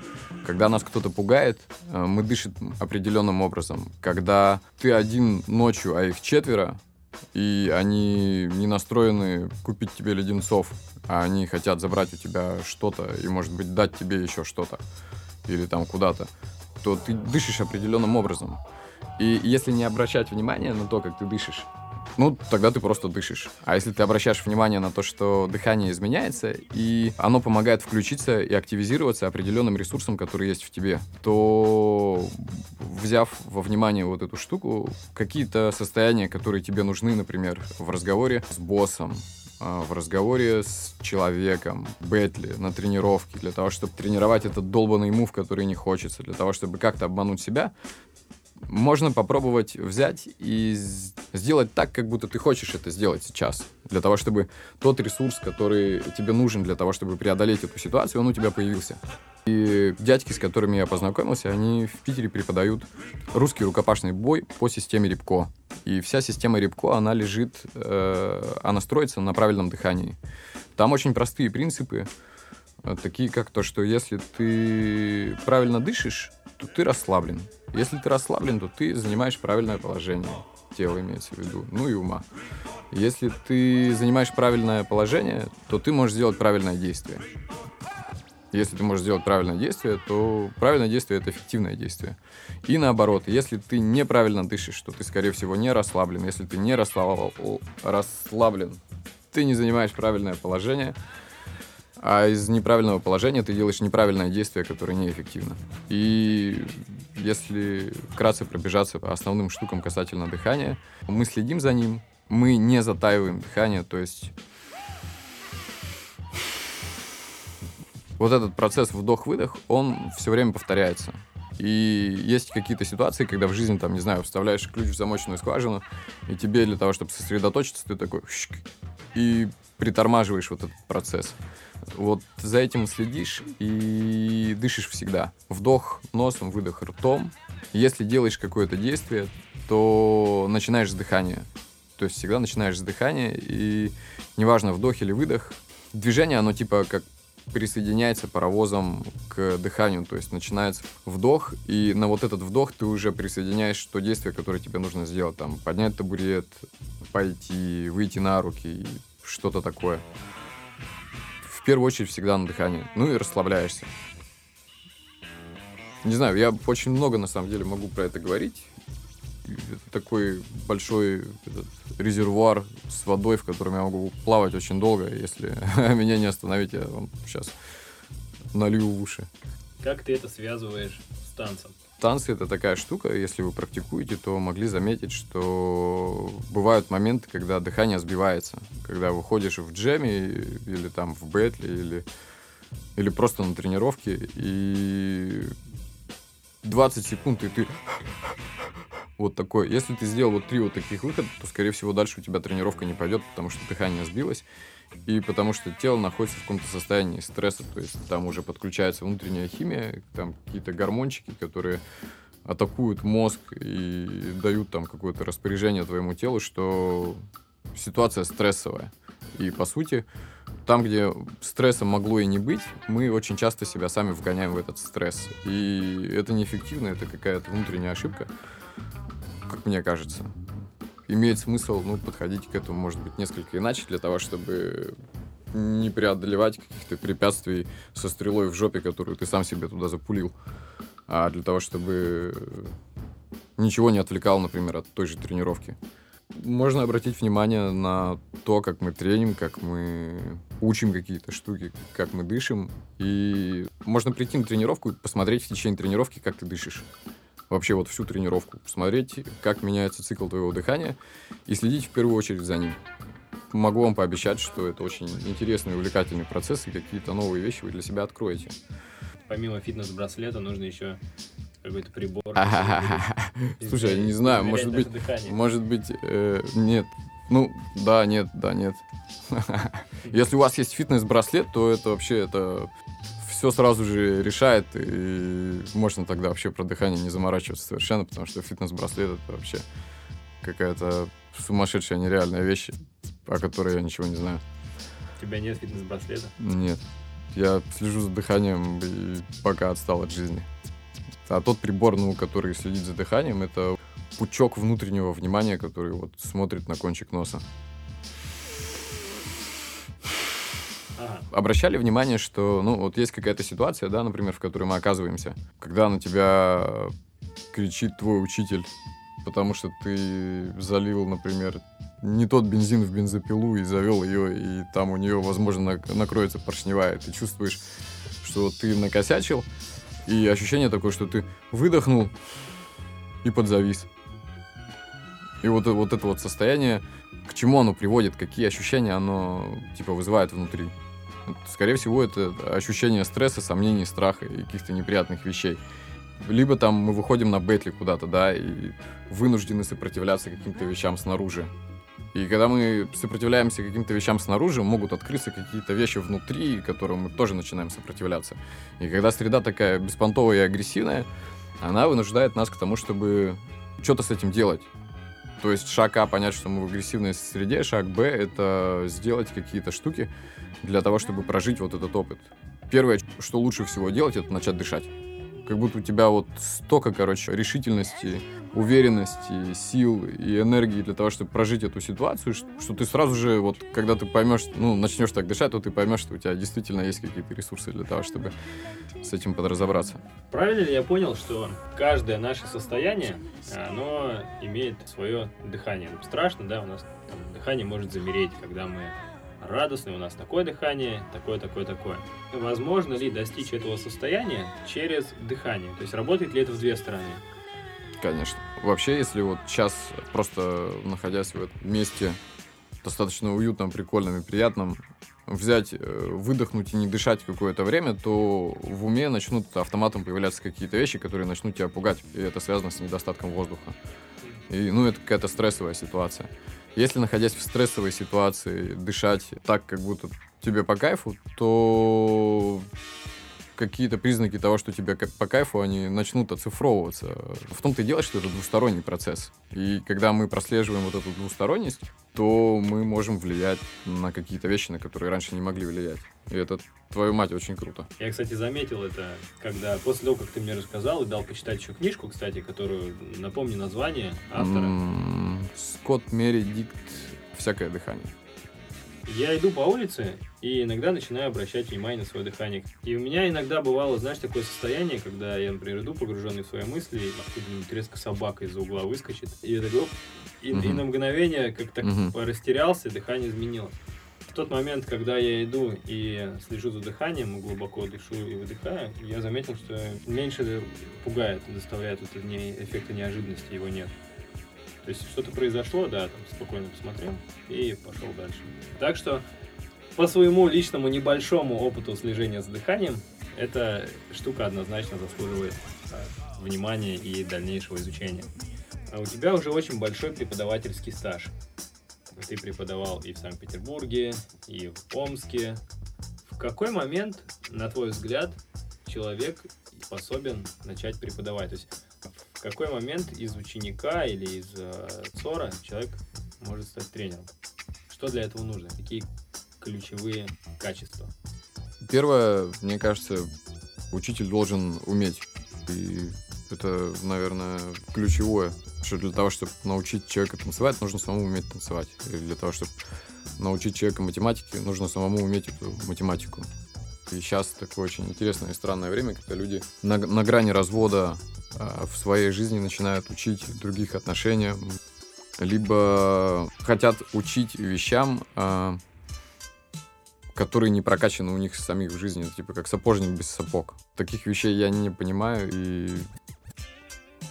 Когда нас кто-то пугает, э, мы дышим определенным образом. Когда ты один ночью, а их четверо, и они не настроены купить тебе леденцов, а они хотят забрать у тебя что-то и, может быть, дать тебе еще что-то или там куда-то, то ты дышишь определенным образом. И если не обращать внимания на то, как ты дышишь, ну, тогда ты просто дышишь. А если ты обращаешь внимание на то, что дыхание изменяется, и оно помогает включиться и активизироваться определенным ресурсом, который есть в тебе, то, взяв во внимание вот эту штуку, какие-то состояния, которые тебе нужны, например, в разговоре с боссом, а, в разговоре с человеком, бетли, на тренировке, для того, чтобы тренировать этот долбанный мув, который не хочется, для того, чтобы как-то обмануть себя, можно попробовать взять и сделать так, как будто ты хочешь это сделать сейчас. Для того, чтобы тот ресурс, который тебе нужен для того, чтобы преодолеть эту ситуацию, он у тебя появился. И дядьки, с которыми я познакомился, они в Питере преподают русский рукопашный бой по системе Рябко. И вся система Рябко, она лежит, э, она строится на правильном дыхании. Там очень простые принципы, э, такие как то, что если ты правильно дышишь, то ты расслаблен. Если ты расслаблен, то ты занимаешь правильное положение. Тело имеется в виду, ну и ума. Если ты занимаешь правильное положение, то ты можешь сделать правильное действие. Если ты можешь сделать правильное действие, то правильное действие — это эффективное действие. И наоборот, если ты неправильно дышишь, то ты, скорее всего, не расслаблен. Если ты не расслаблен, ты не занимаешь правильное положение — а из неправильного положения ты делаешь неправильное действие, которое неэффективно. И если вкратце пробежаться по основным штукам касательно дыхания, мы следим за ним, мы не затаиваем дыхание, то есть вот этот процесс вдох-выдох, он все время повторяется. И есть какие-то ситуации, когда в жизни, там, не знаю, вставляешь ключ в замочную скважину, и тебе для того, чтобы сосредоточиться, ты такой и притормаживаешь вот этот процесс. Вот за этим следишь и дышишь всегда. Вдох носом, выдох ртом. Если делаешь какое-то действие, то начинаешь с дыхания. То есть всегда начинаешь с дыхания, и неважно, вдох или выдох, движение, оно типа как присоединяется паровозом к дыханию, то есть начинается вдох, и на вот этот вдох ты уже присоединяешь то действие, которое тебе нужно сделать, там, поднять табурет, пойти, выйти на руки, что-то такое в первую очередь всегда на дыхании. Ну и расслабляешься. Не знаю, я очень много на самом деле могу про это говорить. Это такой большой этот, резервуар с водой, в котором я могу плавать очень долго. Если меня не остановить, я вам сейчас налью в уши. Как ты это связываешь с танцем? Танцы это такая штука, если вы практикуете, то могли заметить, что бывают моменты, когда дыхание сбивается, когда выходишь в джеме или там в бэтле или или просто на тренировке и 20 секунд и ты вот такой. Если ты сделал вот три вот таких выхода, то, скорее всего, дальше у тебя тренировка не пойдет, потому что дыхание сбилось, и потому что тело находится в каком-то состоянии стресса, то есть там уже подключается внутренняя химия, там какие-то гормончики, которые атакуют мозг и дают там какое-то распоряжение твоему телу, что ситуация стрессовая. И, по сути, там, где стресса могло и не быть, мы очень часто себя сами вгоняем в этот стресс. И это неэффективно, это какая-то внутренняя ошибка, как мне кажется имеет смысл ну, подходить к этому, может быть, несколько иначе, для того, чтобы не преодолевать каких-то препятствий со стрелой в жопе, которую ты сам себе туда запулил, а для того, чтобы ничего не отвлекал, например, от той же тренировки. Можно обратить внимание на то, как мы треним, как мы учим какие-то штуки, как мы дышим. И можно прийти на тренировку и посмотреть в течение тренировки, как ты дышишь. Вообще вот всю тренировку. Посмотреть, как меняется цикл твоего дыхания и следить в первую очередь за ним. Могу вам пообещать, что это очень интересный и увлекательный процесс, и какие-то новые вещи вы для себя откроете. Помимо фитнес-браслета нужно еще какой-то прибор. Слушай, я не знаю, может быть, может быть, э, нет. Ну, да, нет, да, нет. Если у вас есть фитнес-браслет, то это вообще это все сразу же решает, и можно тогда вообще про дыхание не заморачиваться совершенно, потому что фитнес-браслет это вообще какая-то сумасшедшая нереальная вещь, о которой я ничего не знаю. У тебя нет фитнес-браслета? Нет. Я слежу за дыханием и пока отстал от жизни. А тот прибор, ну, который следит за дыханием, это пучок внутреннего внимания, который вот смотрит на кончик носа. Ага. Обращали внимание, что, ну, вот есть какая-то ситуация, да, например, в которой мы оказываемся, когда на тебя кричит твой учитель, потому что ты залил, например, не тот бензин в бензопилу и завел ее, и там у нее, возможно, накроется поршневая. Ты чувствуешь, что ты накосячил, и ощущение такое, что ты выдохнул и подзавис. И вот, вот это вот состояние, к чему оно приводит, какие ощущения оно типа вызывает внутри. Скорее всего, это ощущение стресса, сомнений, страха и каких-то неприятных вещей. Либо там мы выходим на бетли куда-то, да, и вынуждены сопротивляться каким-то вещам снаружи. И когда мы сопротивляемся каким-то вещам снаружи, могут открыться какие-то вещи внутри, которым мы тоже начинаем сопротивляться. И когда среда такая беспонтовая и агрессивная, она вынуждает нас к тому, чтобы что-то с этим делать. То есть шаг А понять, что мы в агрессивной среде, шаг Б это сделать какие-то штуки для того, чтобы прожить вот этот опыт. Первое, что лучше всего делать, это начать дышать. Как будто у тебя вот столько, короче, решительности, уверенности, сил и энергии для того, чтобы прожить эту ситуацию, что ты сразу же, вот, когда ты поймешь, ну, начнешь так дышать, то ты поймешь, что у тебя действительно есть какие-то ресурсы для того, чтобы с этим подразобраться. Правильно ли я понял, что каждое наше состояние, оно имеет свое дыхание? Страшно, да, у нас там, дыхание может замереть, когда мы радостный, у нас такое дыхание, такое, такое, такое. Возможно ли достичь этого состояния через дыхание? То есть работает ли это в две стороны? Конечно. Вообще, если вот сейчас, просто находясь в этом месте, достаточно уютном, прикольном и приятном, взять, э, выдохнуть и не дышать какое-то время, то в уме начнут автоматом появляться какие-то вещи, которые начнут тебя пугать. И это связано с недостатком воздуха. И, ну, это какая-то стрессовая ситуация. Если, находясь в стрессовой ситуации, дышать так, как будто тебе по кайфу, то какие-то признаки того, что тебе по кайфу, они начнут оцифровываться. В том-то и дело, что это двусторонний процесс. И когда мы прослеживаем вот эту двусторонность, то мы можем влиять на какие-то вещи, на которые раньше не могли влиять. И это, твою мать, очень круто. Я, кстати, заметил это, когда после того, как ты мне рассказал и дал почитать еще книжку, кстати, которую, напомни название автора. М-м, Скотт Мередикт «Всякое дыхание». Я иду по улице и иногда начинаю обращать внимание на свое дыхание. И у меня иногда бывало, знаешь, такое состояние, когда я, например, иду погруженный в свои мысли, и резко собака из-за угла выскочит, и я такой, и, угу. и на мгновение как так угу. растерялся, дыхание изменилось. В тот момент, когда я иду и слежу за дыханием, глубоко дышу и выдыхаю, я заметил, что меньше пугает, доставляет вот эффекта неожиданности, его нет. То есть что-то произошло, да, там спокойно посмотрел и пошел дальше. Так что по своему личному небольшому опыту слежения с дыханием, эта штука однозначно заслуживает а, внимания и дальнейшего изучения. А у тебя уже очень большой преподавательский стаж. Ты преподавал и в Санкт-Петербурге, и в Омске. В какой момент, на твой взгляд, человек способен начать преподавать? То есть какой момент из ученика или из э, ЦОРа человек может стать тренером? Что для этого нужно? Какие ключевые качества? Первое, мне кажется, учитель должен уметь. И это, наверное, ключевое, что для того, чтобы научить человека танцевать, нужно самому уметь танцевать. И для того, чтобы научить человека математике, нужно самому уметь эту математику. И сейчас такое очень интересное и странное время, когда люди на, на грани развода э, в своей жизни начинают учить других отношениям, либо хотят учить вещам, э, которые не прокачаны у них самих в жизни, типа как сапожник без сапог. Таких вещей я не понимаю и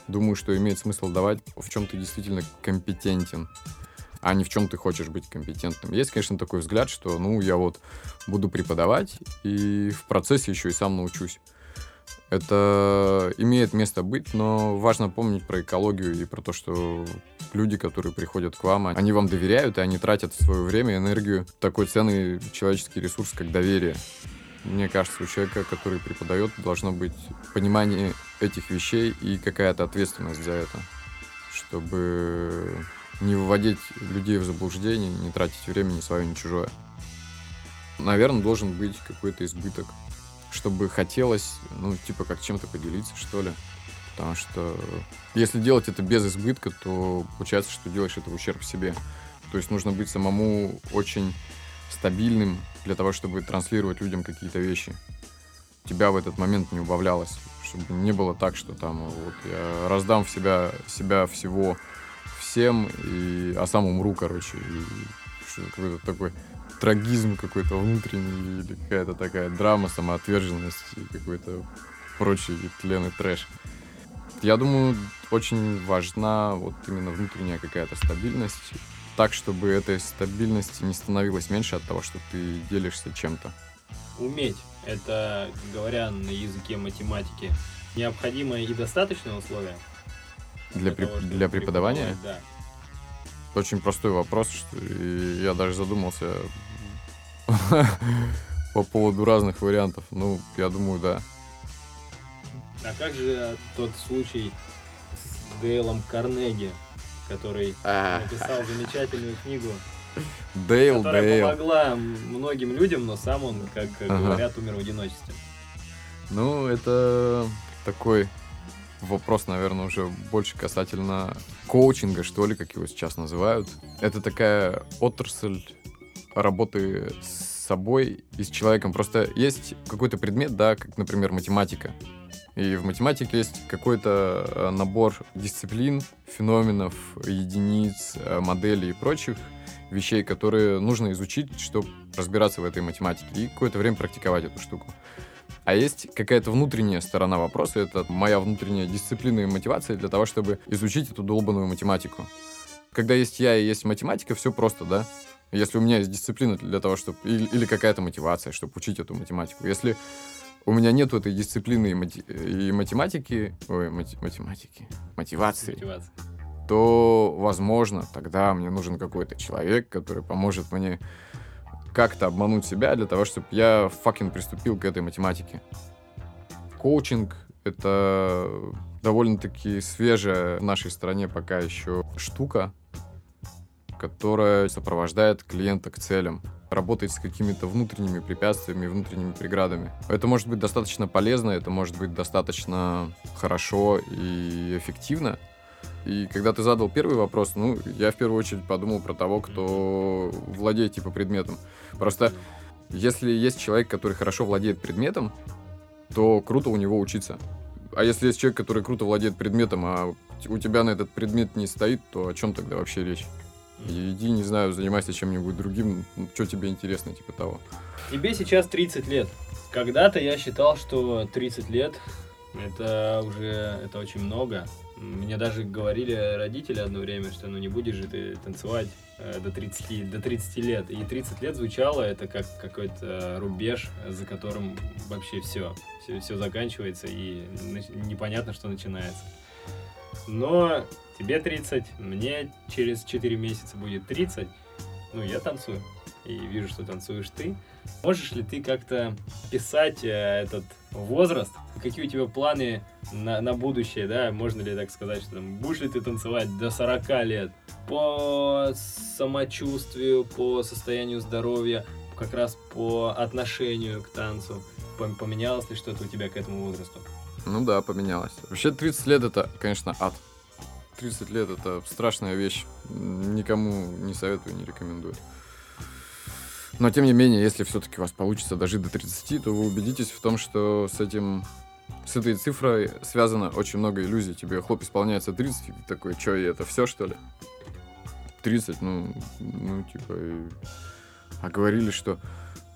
думаю, что имеет смысл давать, в чем ты действительно компетентен а не в чем ты хочешь быть компетентным. Есть, конечно, такой взгляд, что, ну, я вот буду преподавать и в процессе еще и сам научусь. Это имеет место быть, но важно помнить про экологию и про то, что люди, которые приходят к вам, они вам доверяют, и они тратят свое время, энергию. Такой ценный человеческий ресурс, как доверие. Мне кажется, у человека, который преподает, должно быть понимание этих вещей и какая-то ответственность за это, чтобы не выводить людей в заблуждение, не тратить время ни свое, ни чужое. Наверное, должен быть какой-то избыток, чтобы хотелось, ну, типа, как чем-то поделиться, что ли. Потому что если делать это без избытка, то получается, что делаешь это в ущерб себе. То есть нужно быть самому очень стабильным для того, чтобы транслировать людям какие-то вещи. Тебя в этот момент не убавлялось, чтобы не было так, что там вот я раздам в себя, себя всего всем, и, а сам умру, короче. И какой-то такой трагизм какой-то внутренний, или какая-то такая драма, самоотверженность и какой-то прочий тлен и трэш. Я думаю, очень важна вот именно внутренняя какая-то стабильность, так, чтобы этой стабильности не становилось меньше от того, что ты делишься чем-то. Уметь, это, говоря на языке математики, необходимое и достаточное условие? Для, для, того, для преподавания? Да. Очень простой вопрос, что и я даже задумался по поводу разных вариантов. Ну, я думаю, да. А как же тот случай с Дейлом Карнеги, который написал замечательную книгу, Дейл, которая Дейл. помогла многим людям, но сам он, как ага. говорят, умер в одиночестве. Ну, это такой вопрос, наверное, уже больше касательно коучинга, что ли, как его сейчас называют. Это такая отрасль работы с собой и с человеком. Просто есть какой-то предмет, да, как, например, математика. И в математике есть какой-то э, набор дисциплин, феноменов, единиц, э, моделей и прочих вещей, которые нужно изучить, чтобы разбираться в этой математике и какое-то время практиковать эту штуку. А есть какая-то внутренняя сторона вопроса, это моя внутренняя дисциплина и мотивация для того, чтобы изучить эту долбанную математику. Когда есть я и есть математика, все просто, да? Если у меня есть дисциплина для того, чтобы... Или, или какая-то мотивация, чтобы учить эту математику. Если у меня нет этой дисциплины и, мати... и математики... Ой, мати... математики. Мотивации. Мотивация. То, возможно, тогда мне нужен какой-то человек, который поможет мне как-то обмануть себя для того, чтобы я факин приступил к этой математике. Коучинг — это довольно-таки свежая в нашей стране пока еще штука, которая сопровождает клиента к целям, работает с какими-то внутренними препятствиями, внутренними преградами. Это может быть достаточно полезно, это может быть достаточно хорошо и эффективно, и когда ты задал первый вопрос, ну, я в первую очередь подумал про того, кто владеет, типа, предметом. Просто если есть человек, который хорошо владеет предметом, то круто у него учиться. А если есть человек, который круто владеет предметом, а у тебя на этот предмет не стоит, то о чем тогда вообще речь? Иди, не знаю, занимайся чем-нибудь другим, что тебе интересно, типа того. Тебе сейчас 30 лет. Когда-то я считал, что 30 лет это уже это очень много. Мне даже говорили родители одно время, что ну не будешь же ты танцевать э, до 30, до 30 лет. И 30 лет звучало это как какой-то рубеж, за которым вообще все, все, все заканчивается и непонятно, что начинается. Но тебе 30, мне через 4 месяца будет 30, ну я танцую и вижу, что танцуешь ты. Можешь ли ты как-то писать э, этот возраст? Какие у тебя планы на, на будущее, да? Можно ли так сказать, что там, будешь ли ты танцевать до 40 лет? По самочувствию, по состоянию здоровья, как раз по отношению к танцу. Поменялось ли что-то у тебя к этому возрасту? Ну да, поменялось. Вообще 30 лет это, конечно, ад. 30 лет это страшная вещь. Никому не советую, не рекомендую. Но, тем не менее, если все-таки у вас получится дожить до 30, то вы убедитесь в том, что с этим с этой цифрой связано очень много иллюзий. Тебе хлоп исполняется 30, и ты такой, что, это все, что ли? 30, ну, ну, типа... И... А говорили, что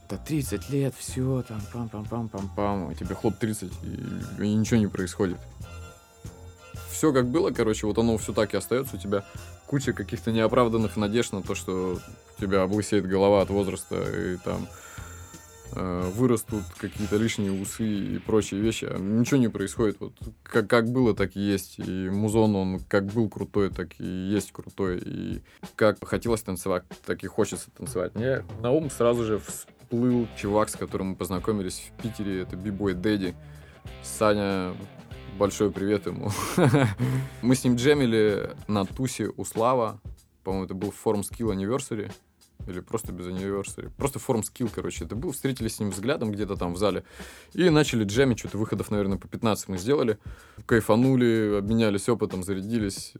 да 30 лет, все, там, пам-пам-пам-пам-пам, а тебе хлоп 30, и, и ничего не происходит. Все как было, короче, вот оно все так и остается, у тебя куча каких-то неоправданных надежд на то, что тебя облысеет голова от возраста, и там э, вырастут какие-то лишние усы и прочие вещи. А ничего не происходит. Вот как, как было, так и есть. И музон, он как был крутой, так и есть крутой. И как хотелось танцевать, так и хочется танцевать. Мне на ум сразу же всплыл чувак, с которым мы познакомились в Питере. Это бибой Дэдди. Саня большой привет ему. Мы с ним джемили на тусе у Слава. По-моему, это был форум Skill Anniversary. Или просто без anniversary. Просто форум скилл, короче. Это был. Встретились с ним взглядом где-то там в зале. И начали джемить. Что-то выходов, наверное, по 15 мы сделали. Кайфанули, обменялись опытом, зарядились.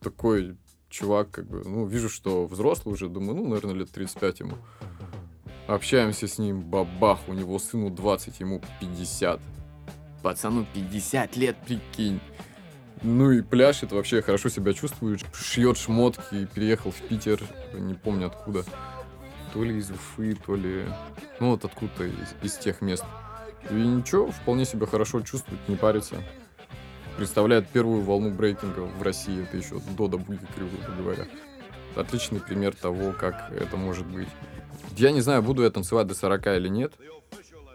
Такой чувак, как бы, ну, вижу, что взрослый уже. Думаю, ну, наверное, лет 35 ему. Общаемся с ним, бабах, у него сыну 20, ему 50. Пацану 50 лет, прикинь. Ну и пляшет, вообще хорошо себя чувствует, шьет шмотки, переехал в Питер, не помню откуда. То ли из Уфы, то ли... Ну вот откуда-то из, из тех мест. И ничего, вполне себя хорошо чувствует, не парится. Представляет первую волну брейкинга в России, это еще до Дабуги, грубо говоря. Отличный пример того, как это может быть. Я не знаю, буду я танцевать до 40 или нет.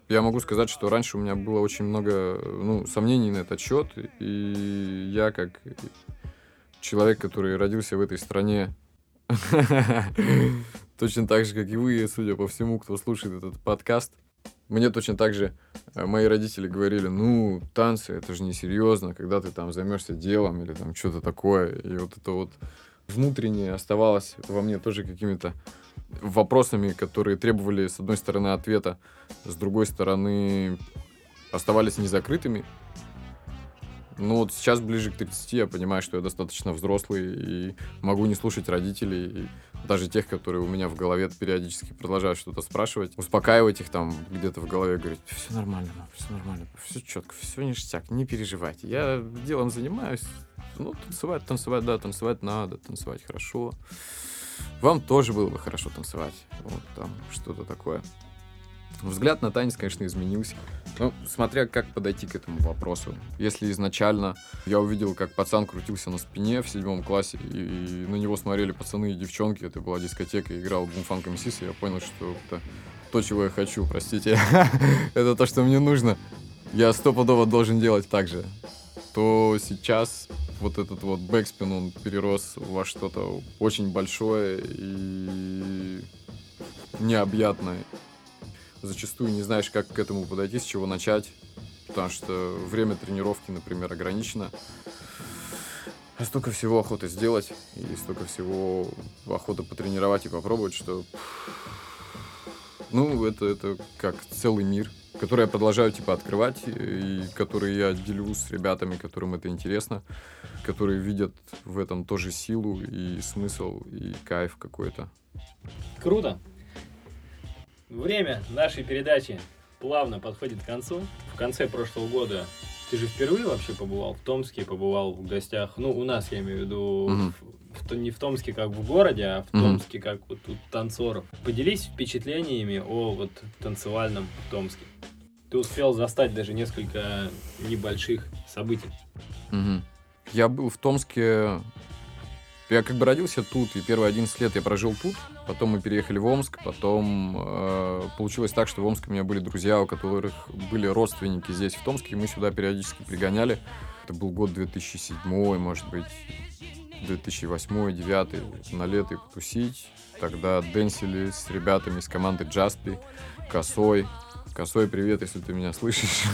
Я могу сказать, что раньше у меня было очень много ну, сомнений на этот счет, и я как человек, который родился в этой стране, точно так же, как и вы, судя по всему, кто слушает этот подкаст, мне точно так же э, мои родители говорили, ну, танцы, это же не серьезно, когда ты там займешься делом или там что-то такое. И вот это вот внутреннее оставалось во мне тоже какими-то вопросами, которые требовали, с одной стороны, ответа, с другой стороны, оставались незакрытыми. Ну вот сейчас ближе к 30 я понимаю, что я достаточно взрослый и могу не слушать родителей, и даже тех, которые у меня в голове периодически продолжают что-то спрашивать, успокаивать их там где-то в голове, говорить, все нормально, все нормально, все четко, все ништяк, не переживайте, я делом занимаюсь, ну танцевать, танцевать, да, танцевать надо, танцевать хорошо. Вам тоже было бы хорошо танцевать. Вот там что-то такое. Взгляд на танец, конечно, изменился. Ну, смотря как подойти к этому вопросу. Если изначально я увидел, как пацан крутился на спине в седьмом классе, и, и на него смотрели пацаны и девчонки, это была дискотека, играл Бумфанк МСИС, и я понял, что это то, чего я хочу, простите. это то, что мне нужно. Я стопудово должен делать так же. То сейчас вот этот вот backspin, он перерос во что-то очень большое и необъятное. Зачастую не знаешь, как к этому подойти, с чего начать, потому что время тренировки, например, ограничено. А столько всего охота сделать, и столько всего охота потренировать и попробовать, что... Ну, это, это как целый мир которые я продолжаю, типа, открывать, и которые я делю с ребятами, которым это интересно, которые видят в этом тоже силу и смысл, и кайф какой-то. Круто! Время нашей передачи плавно подходит к концу. В конце прошлого года ты же впервые вообще побывал в Томске, побывал в гостях, ну, у нас, я имею в виду, mm-hmm. В, не в Томске как в городе, а в mm-hmm. Томске как вот тут танцоров. Поделись впечатлениями о вот танцевальном Томске. Ты успел застать даже несколько небольших событий. Mm-hmm. Я был в Томске я как бы родился тут, и первые 11 лет я прожил тут. Потом мы переехали в Омск. Потом э, получилось так, что в Омске у меня были друзья, у которых были родственники здесь, в Томске, и мы сюда периодически пригоняли. Это был год 2007, может быть, 2008-2009, на лето потусить. Тогда дэнсили с ребятами из команды Джаспи, Косой. Косой, привет, если ты меня слышишь.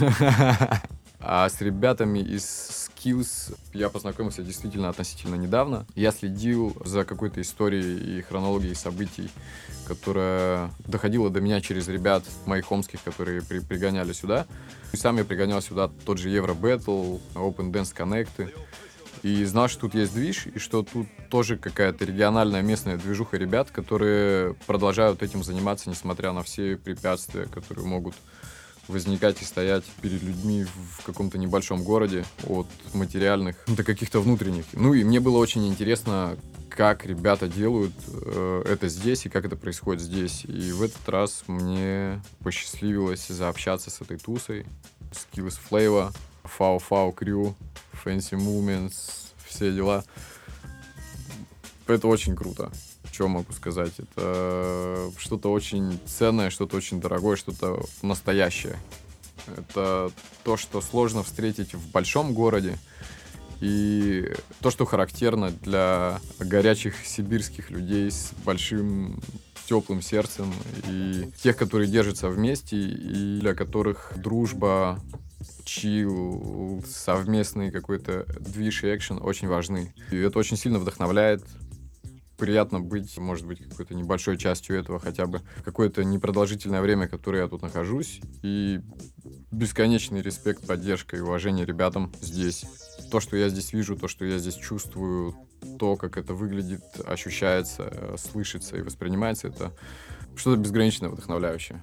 А с ребятами из Skills я познакомился действительно относительно недавно. Я следил за какой-то историей и хронологией событий, которая доходила до меня через ребят моих омских, которые при пригоняли сюда. И сам я пригонял сюда тот же Евро Battle, Open Dance Connect. И знал, что тут есть движ, и что тут тоже какая-то региональная местная движуха ребят, которые продолжают этим заниматься, несмотря на все препятствия, которые могут возникать и стоять перед людьми в каком-то небольшом городе от материальных до каких-то внутренних. Ну и мне было очень интересно, как ребята делают э, это здесь и как это происходит здесь. И в этот раз мне посчастливилось заобщаться с этой тусой. Skills Flavor, Фау Фау Crew, Fancy Movements, все дела. Это очень круто. Что могу сказать? Это что-то очень ценное, что-то очень дорогое, что-то настоящее. Это то, что сложно встретить в большом городе, и то, что характерно для горячих сибирских людей с большим теплым сердцем и тех, которые держатся вместе и для которых дружба, чил, совместный какой-то движ и экшен очень важны. И это очень сильно вдохновляет. Приятно быть, может быть, какой-то небольшой частью этого хотя бы какое-то непродолжительное время, которое я тут нахожусь. И бесконечный респект, поддержка и уважение ребятам здесь. То, что я здесь вижу, то, что я здесь чувствую, то, как это выглядит, ощущается, э, слышится и воспринимается, это что-то безгранично вдохновляющее.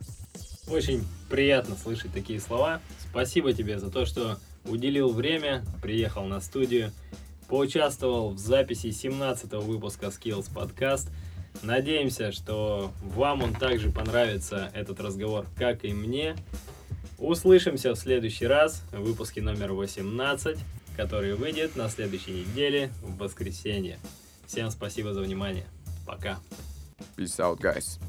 Очень приятно слышать такие слова. Спасибо тебе за то, что уделил время, приехал на студию, поучаствовал в записи 17 выпуска Skills Podcast. Надеемся, что вам он также понравится, этот разговор, как и мне. Услышимся в следующий раз в выпуске номер 18, который выйдет на следующей неделе в воскресенье. Всем спасибо за внимание. Пока. Peace out, guys.